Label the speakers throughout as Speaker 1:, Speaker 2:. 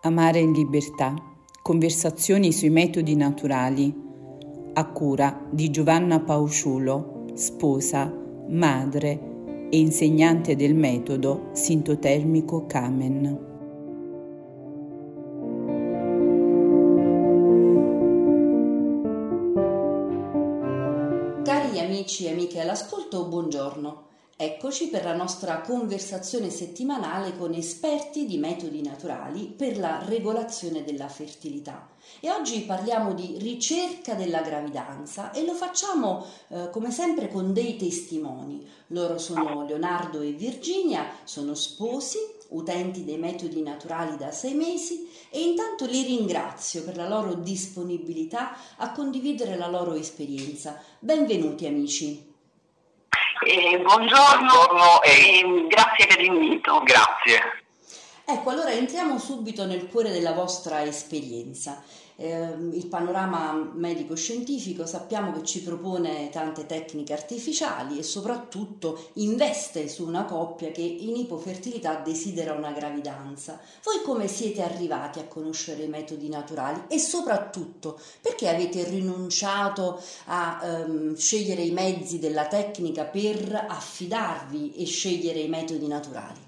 Speaker 1: Amare in libertà. Conversazioni sui metodi naturali. A cura di Giovanna Pausciulo, sposa, madre e insegnante del metodo sintotermico Kamen.
Speaker 2: Cari amici e amiche all'ascolto, buongiorno. Eccoci per la nostra conversazione settimanale con esperti di metodi naturali per la regolazione della fertilità. E oggi parliamo di ricerca della gravidanza e lo facciamo eh, come sempre con dei testimoni. Loro sono Leonardo e Virginia, sono sposi, utenti dei metodi naturali da sei mesi e intanto li ringrazio per la loro disponibilità a condividere la loro esperienza. Benvenuti amici.
Speaker 3: Eh, buongiorno, buongiorno e... e grazie per l'invito.
Speaker 4: Grazie.
Speaker 2: Ecco, allora entriamo subito nel cuore della vostra esperienza eh, il panorama medico-scientifico sappiamo che ci propone tante tecniche artificiali e soprattutto investe su una coppia che in ipofertilità desidera una gravidanza. Voi come siete arrivati a conoscere i metodi naturali e soprattutto perché avete rinunciato a ehm, scegliere i mezzi della tecnica per affidarvi e scegliere i metodi naturali?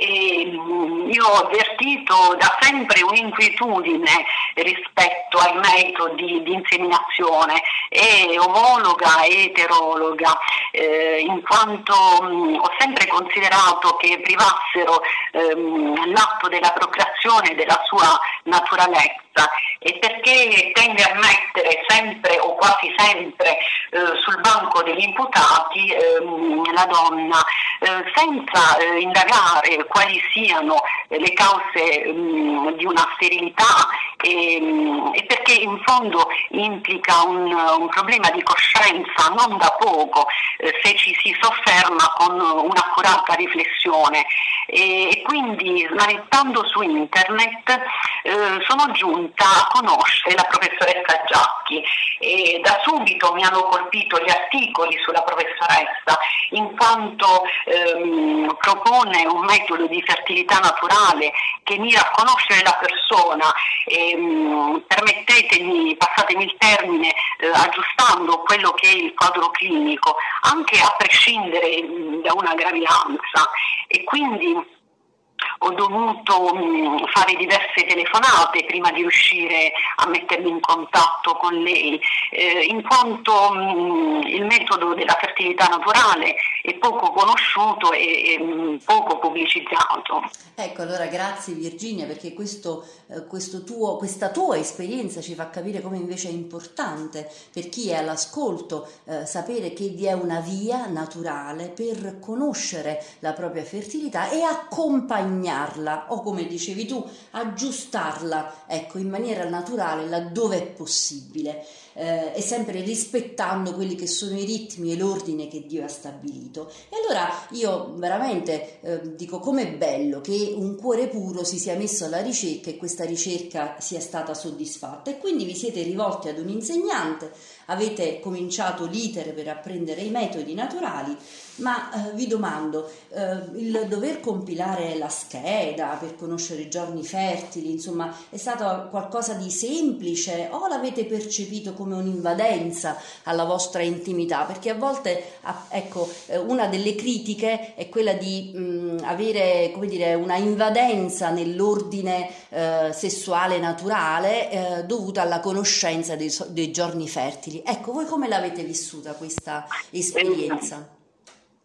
Speaker 3: E mm, io ho avvertito da sempre un'inquietudine rispetto ai metodi di inseminazione. E omologa e eterologa, eh, in quanto mh, mm, ho sempre considerato che privassero ehm, l'atto della procreazione della sua naturalezza e perché tende a mettere sempre o quasi sempre eh, sul banco degli imputati ehm, la donna eh, senza eh, indagare quali siano le cause mh, di una sterilità e, mh, e, perché in fondo implica un, un, problema di coscienza non da poco eh, se ci si sofferma con un'accurata riflessione e, quindi smanettando su internet eh, sono giunta a conoscere la professoressa Giacchi. E da subito mi hanno colpito gli articoli sulla professoressa in quanto ehm, propone un metodo di fertilità naturale che mira a conoscere la persona. E ehm, permettetemi, passatemi il termine, eh, aggiustando quello che è il quadro clinico, anche a prescindere mh, da una gravidanza e quindi ho dovuto mh, mm, fare diverse telefonate prima di riuscire a mettermi in contatto con lei, eh, in quanto mh, mm, il metodo della fertilità naturale è poco conosciuto e, e mh, mm, poco pubblicizzato.
Speaker 2: Ecco, allora grazie Virginia perché questo, eh, questo tuo, questa tua esperienza ci fa capire come invece è importante per chi è all'ascolto eh, sapere che vi è una via naturale per conoscere la propria fertilità e accompagnare accompagnarla o come dicevi tu, aggiustarla ecco, in maniera naturale laddove è possibile eh, e sempre rispettando quelli che sono i ritmi e l'ordine che Dio ha stabilito. E allora io veramente eh, dico com'è bello che un cuore puro si sia messo alla ricerca e questa ricerca sia stata soddisfatta e quindi vi siete rivolti ad un insegnante, avete cominciato l'iter per apprendere i metodi naturali ma eh, vi domando, eh, il dover compilare la scheda per conoscere i giorni fertili, insomma, è stato qualcosa di semplice o l'avete percepito come un'invadenza alla vostra intimità? Perché a volte, ecco, eh, una delle critiche è quella di mh, mm, avere, come dire, una invadenza nell'ordine eh, sessuale naturale eh, dovuta alla conoscenza dei, dei giorni fertili. Ecco, voi come l'avete vissuta questa esperienza?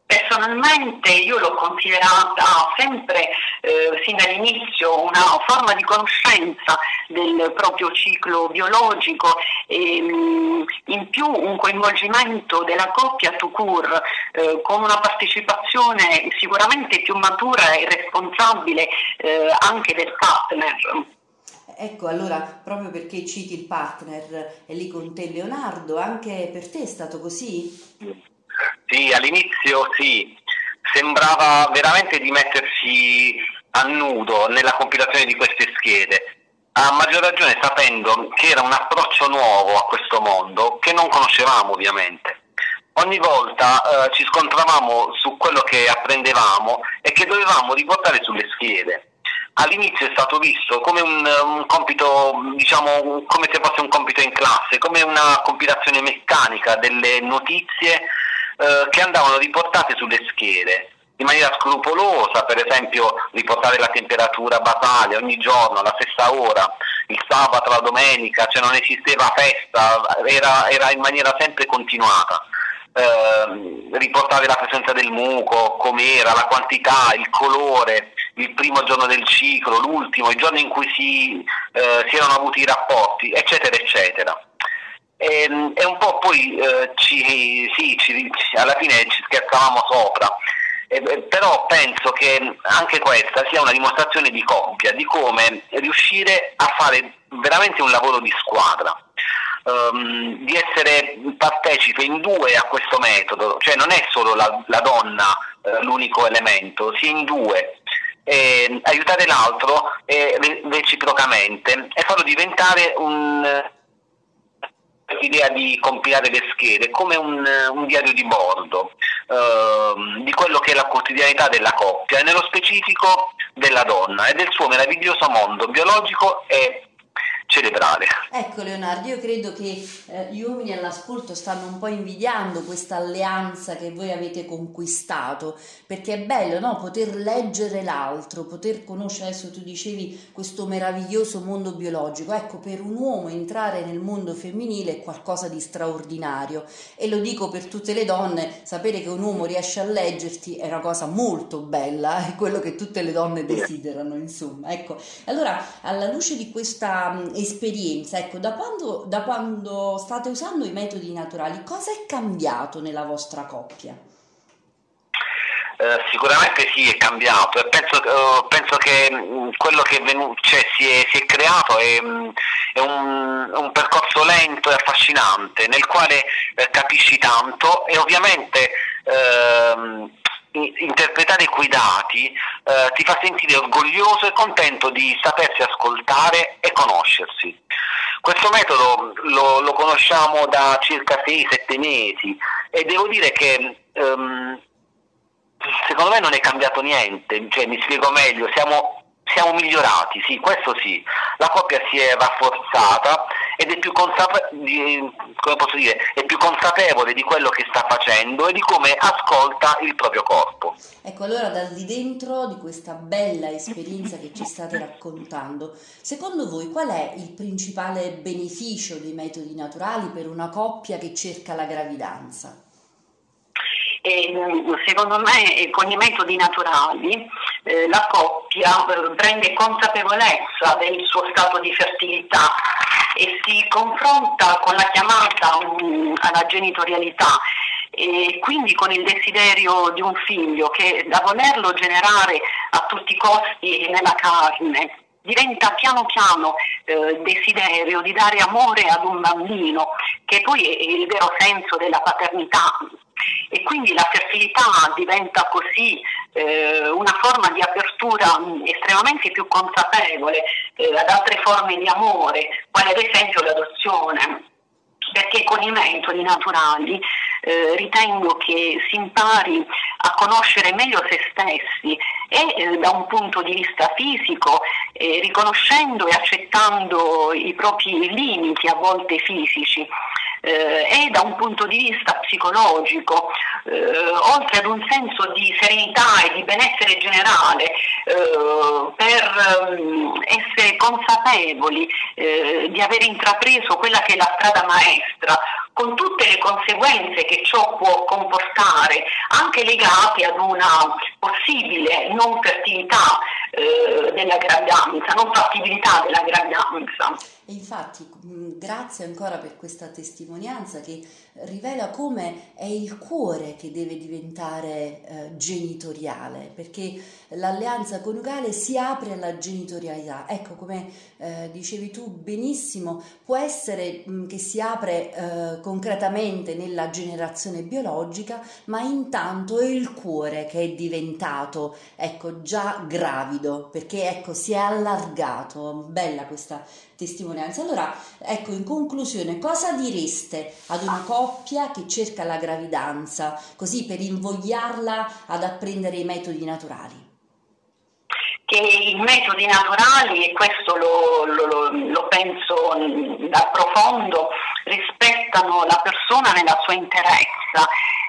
Speaker 3: Personalmente io l'ho considerata sempre, eh, sin dall'inizio, una forma di conoscenza del proprio ciclo biologico e mm, in più un coinvolgimento della coppia to cure eh, con una partecipazione sicuramente più matura e responsabile eh, anche del partner.
Speaker 2: Ecco, allora, proprio perché citi il partner, è lì con te Leonardo, anche per te è stato così?
Speaker 4: Sì, all'inizio sì, sembrava veramente di mettersi a nudo nella compilazione di queste schede, a maggior ragione sapendo che era un approccio nuovo a questo mondo che non conoscevamo ovviamente. Ogni volta eh, ci scontravamo su quello che apprendevamo e che dovevamo riportare sulle schede. all'inizio è stato visto come un, un, compito, diciamo, come se fosse un compito in classe, come una compilazione meccanica delle notizie eh, che andavano riportate sulle schede in maniera scrupolosa, per esempio riportare la temperatura basale ogni giorno alla stessa ora, il sabato, la domenica, cioè non esisteva festa, era, era in maniera sempre continuata. Eh, riportare la presenza del muco, com'era, la quantità, il colore, il primo giorno del ciclo, l'ultimo, il giorno in cui si, eh, si erano avuti i rapporti, eccetera, eccetera. E, ehm, e un po' poi eh, ci, sì, ci, alla fine ci scherzavamo sopra, eh, però penso che anche questa sia una dimostrazione di coppia, di come riuscire a fare veramente un lavoro di squadra. Um, di essere partecipe in due a questo metodo, cioè non è solo la, la donna uh, l'unico elemento, si in due, eh, aiutare l'altro eh, reciprocamente e farlo diventare un l'idea di compilare le schede come un, un diario di bordo eh, di quello che è la quotidianità della coppia e nello specifico della donna e del suo meraviglioso mondo biologico e cerebrale.
Speaker 2: Ecco Leonardo, io credo che eh, gli uomini all'ascolto stanno un po' invidiando questa alleanza che voi avete conquistato, perché è bello no? poter leggere l'altro, poter conoscere, adesso tu dicevi, questo meraviglioso mondo biologico. Ecco, per un uomo entrare nel mondo femminile è qualcosa di straordinario e lo dico per tutte le donne, sapere che un uomo riesce a leggerti è una cosa molto bella, è quello che tutte le donne desiderano, insomma. Ecco, allora alla luce di questa esperienza, ecco, da quando, da quando state usando i metodi naturali, cosa è cambiato nella vostra coppia?
Speaker 4: Eh, sicuramente sì, è cambiato penso, uh, penso che mm, quello che è venuto, cioè, si, è, si, è, creato è, mm, è un, un, percorso lento e affascinante nel quale eh, capisci tanto e ovviamente ehm, interpretare quei dati eh, ti fa sentire orgoglioso e contento di sapersi ascoltare e conoscersi. Questo metodo lo, lo conosciamo da circa 6-7 mesi e devo dire che um, secondo me non è cambiato niente, cioè, mi spiego meglio, siamo siamo migliorati, sì, questo sì. La coppia si è rafforzata ed è più, consape- di, dire, è più, consapevole di quello che sta facendo e di come ascolta il proprio corpo.
Speaker 2: Ecco, allora dal di dentro di questa bella esperienza che ci state raccontando, secondo voi qual è il principale beneficio dei metodi naturali per una coppia che cerca la gravidanza?
Speaker 3: E, secondo me con i metodi naturali eh, la coppia eh, prende consapevolezza del suo stato di fertilità e si confronta con la chiamata um, alla genitorialità e quindi con il desiderio di un figlio che da volerlo generare a tutti i costi nella carne diventa piano piano eh, desiderio di dare amore ad un bambino, che poi è il vero senso della paternità. E quindi la fertilità diventa così eh, una forma di apertura mh, estremamente più consapevole eh, ad altre forme di amore, quale ad esempio l'adozione. Perché con i metodi naturali eh, ritengo che si impari a conoscere meglio se stessi e eh, da un punto di vista fisico, eh, riconoscendo e accettando i propri limiti a volte fisici eh, e da un punto di vista psicologico, eh, oltre ad un senso di serenità e di benessere generale, eh, per um, essere consapevoli eh, di aver intrapreso quella che è la strada maestra, con tutte le conseguenze che ciò può comportare, anche legate ad una possibile non fertilità eh, della gravidanza, non fattibilità della gravidanza.
Speaker 2: E infatti, grazie ancora per questa testimonianza che rivela come è il cuore che deve diventare eh, genitoriale, perché l'alleanza coniugale si apre alla genitorialità. Ecco, come eh, dicevi tu benissimo, può essere mh, che si apre eh, concretamente nella generazione biologica, ma intanto è il cuore che è diventato, ecco, già gravido, perché ecco, si è allargato. Bella questa testimonianza. Allora, ecco, in conclusione, cosa direste ad una coppia che cerca la gravidanza, così per invogliarla ad apprendere i metodi naturali?
Speaker 3: Che i metodi naturali, e questo lo, lo, lo penso da profondo, rispettano la persona nella sua interezza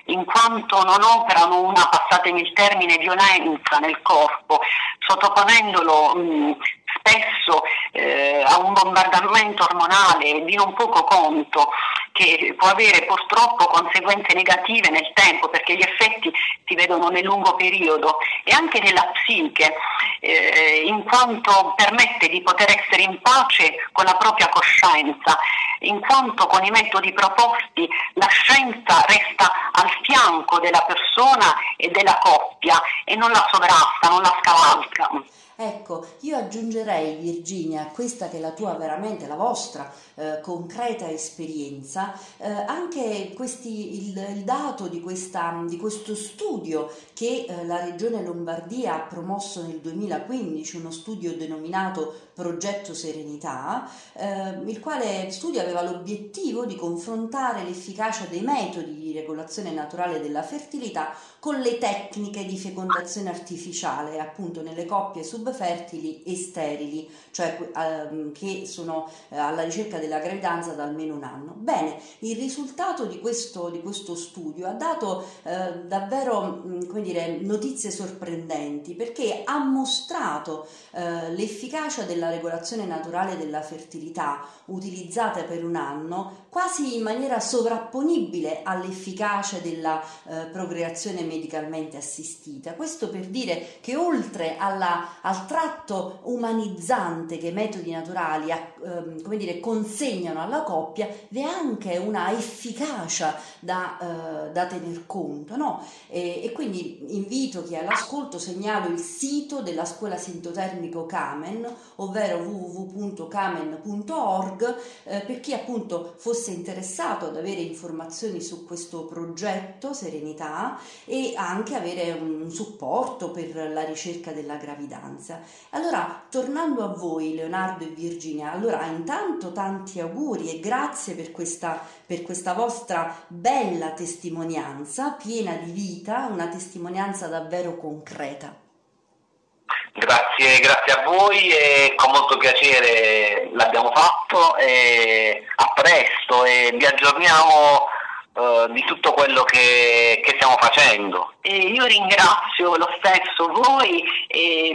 Speaker 3: in quanto non operano una, passatemi il termine, violenza nel corpo, sottoponendolo mh, spesso eh, a un bombardamento ormonale di non poco conto che può avere purtroppo conseguenze negative nel tempo perché gli effetti si vedono nel lungo periodo e anche nella psiche, eh, in quanto permette di poter essere in pace con la propria coscienza, in quanto con i metodi proposti la scienza resta al fianco della persona e della coppia e non la sovrasta, non la scavalca.
Speaker 2: Ecco, io aggiungerei Virginia, questa che è la tua veramente, la vostra eh, concreta esperienza, eh, anche questi, il, il, dato di, questa, di, questo studio che eh, la Regione Lombardia ha promosso nel 2015, uno studio denominato Progetto Serenità, eh, il quale studio aveva l'obiettivo di confrontare l'efficacia dei metodi regolazione naturale della fertilità con le tecniche di fecondazione artificiale, appunto nelle coppie sub subfertili e sterili, cioè ehm, che sono eh, alla ricerca della gravidanza da almeno un anno. Bene, il risultato di questo, di questo studio ha dato eh, davvero mh, mm, dire, notizie sorprendenti perché ha mostrato eh, l'efficacia della regolazione naturale della fertilità utilizzata per un anno quasi in maniera sovrapponibile all'efficacia della eh, procreazione medicalmente assistita. Questo per dire che oltre alla, al tratto umanizzante che i metodi naturali eh, come dire, consegnano alla coppia, vi è anche una efficacia da, eh, da tener conto. No? E, e, quindi invito chi è all'ascolto, segnalo il sito della scuola sintotermico Camen, ovvero www.camen.org, eh, per chi appunto fosse interessato ad avere informazioni su questo progetto Serenità e anche avere un supporto per la ricerca della gravidanza. Allora, tornando a voi Leonardo e Virginia, allora intanto tanti auguri e grazie per questa, per questa vostra bella testimonianza, piena di vita, una testimonianza davvero concreta.
Speaker 4: Grazie, grazie a voi e con molto piacere l'abbiamo fatto e a presto e vi aggiorniamo uh, di tutto quello che, che stiamo facendo.
Speaker 3: E io ringrazio lo stesso voi e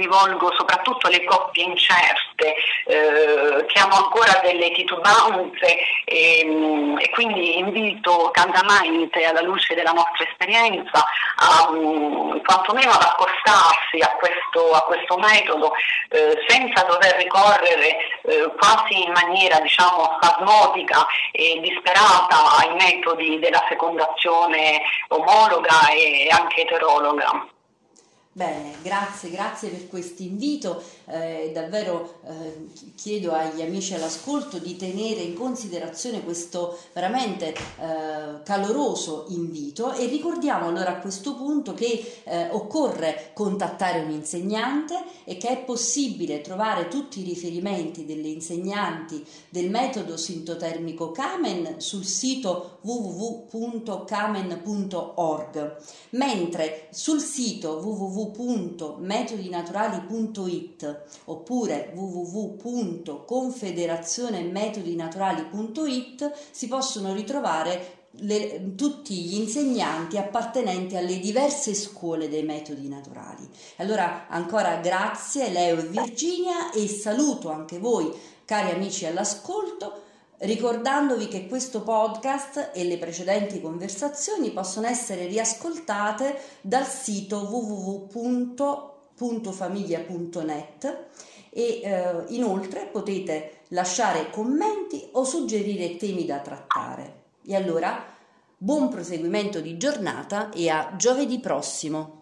Speaker 3: rivolgo soprattutto alle coppie incerte eh, che hanno ancora delle titubanze e, mm, e, quindi invito caldamente alla luce della nostra esperienza a um, quantomeno ad accostarsi a questo, a questo metodo eh, senza dover ricorrere eh, quasi in maniera diciamo spasmodica e disperata ai metodi della fecondazione omologa e anche eterologa.
Speaker 2: Bene, grazie, grazie per questo invito. Eh, davvero eh, chiedo agli amici all'ascolto di tenere in considerazione questo veramente eh, caloroso invito e ricordiamo allora a questo punto che eh, occorre contattare un insegnante e che è possibile trovare tutti i riferimenti delle insegnanti del metodo sintotermico Kamen sul sito www.kamen.org, mentre sul sito www.metodinaturali.it oppure www.confederazionemetodinaturali.it si possono ritrovare le, tutti gli insegnanti appartenenti alle diverse scuole dei metodi naturali. Allora ancora grazie Leo e Virginia e saluto anche voi cari amici all'ascolto ricordandovi che questo podcast e le precedenti conversazioni possono essere riascoltate dal sito www.famiglia.net e eh, inoltre potete lasciare commenti o suggerire temi da trattare. E allora buon proseguimento di giornata e a giovedì prossimo!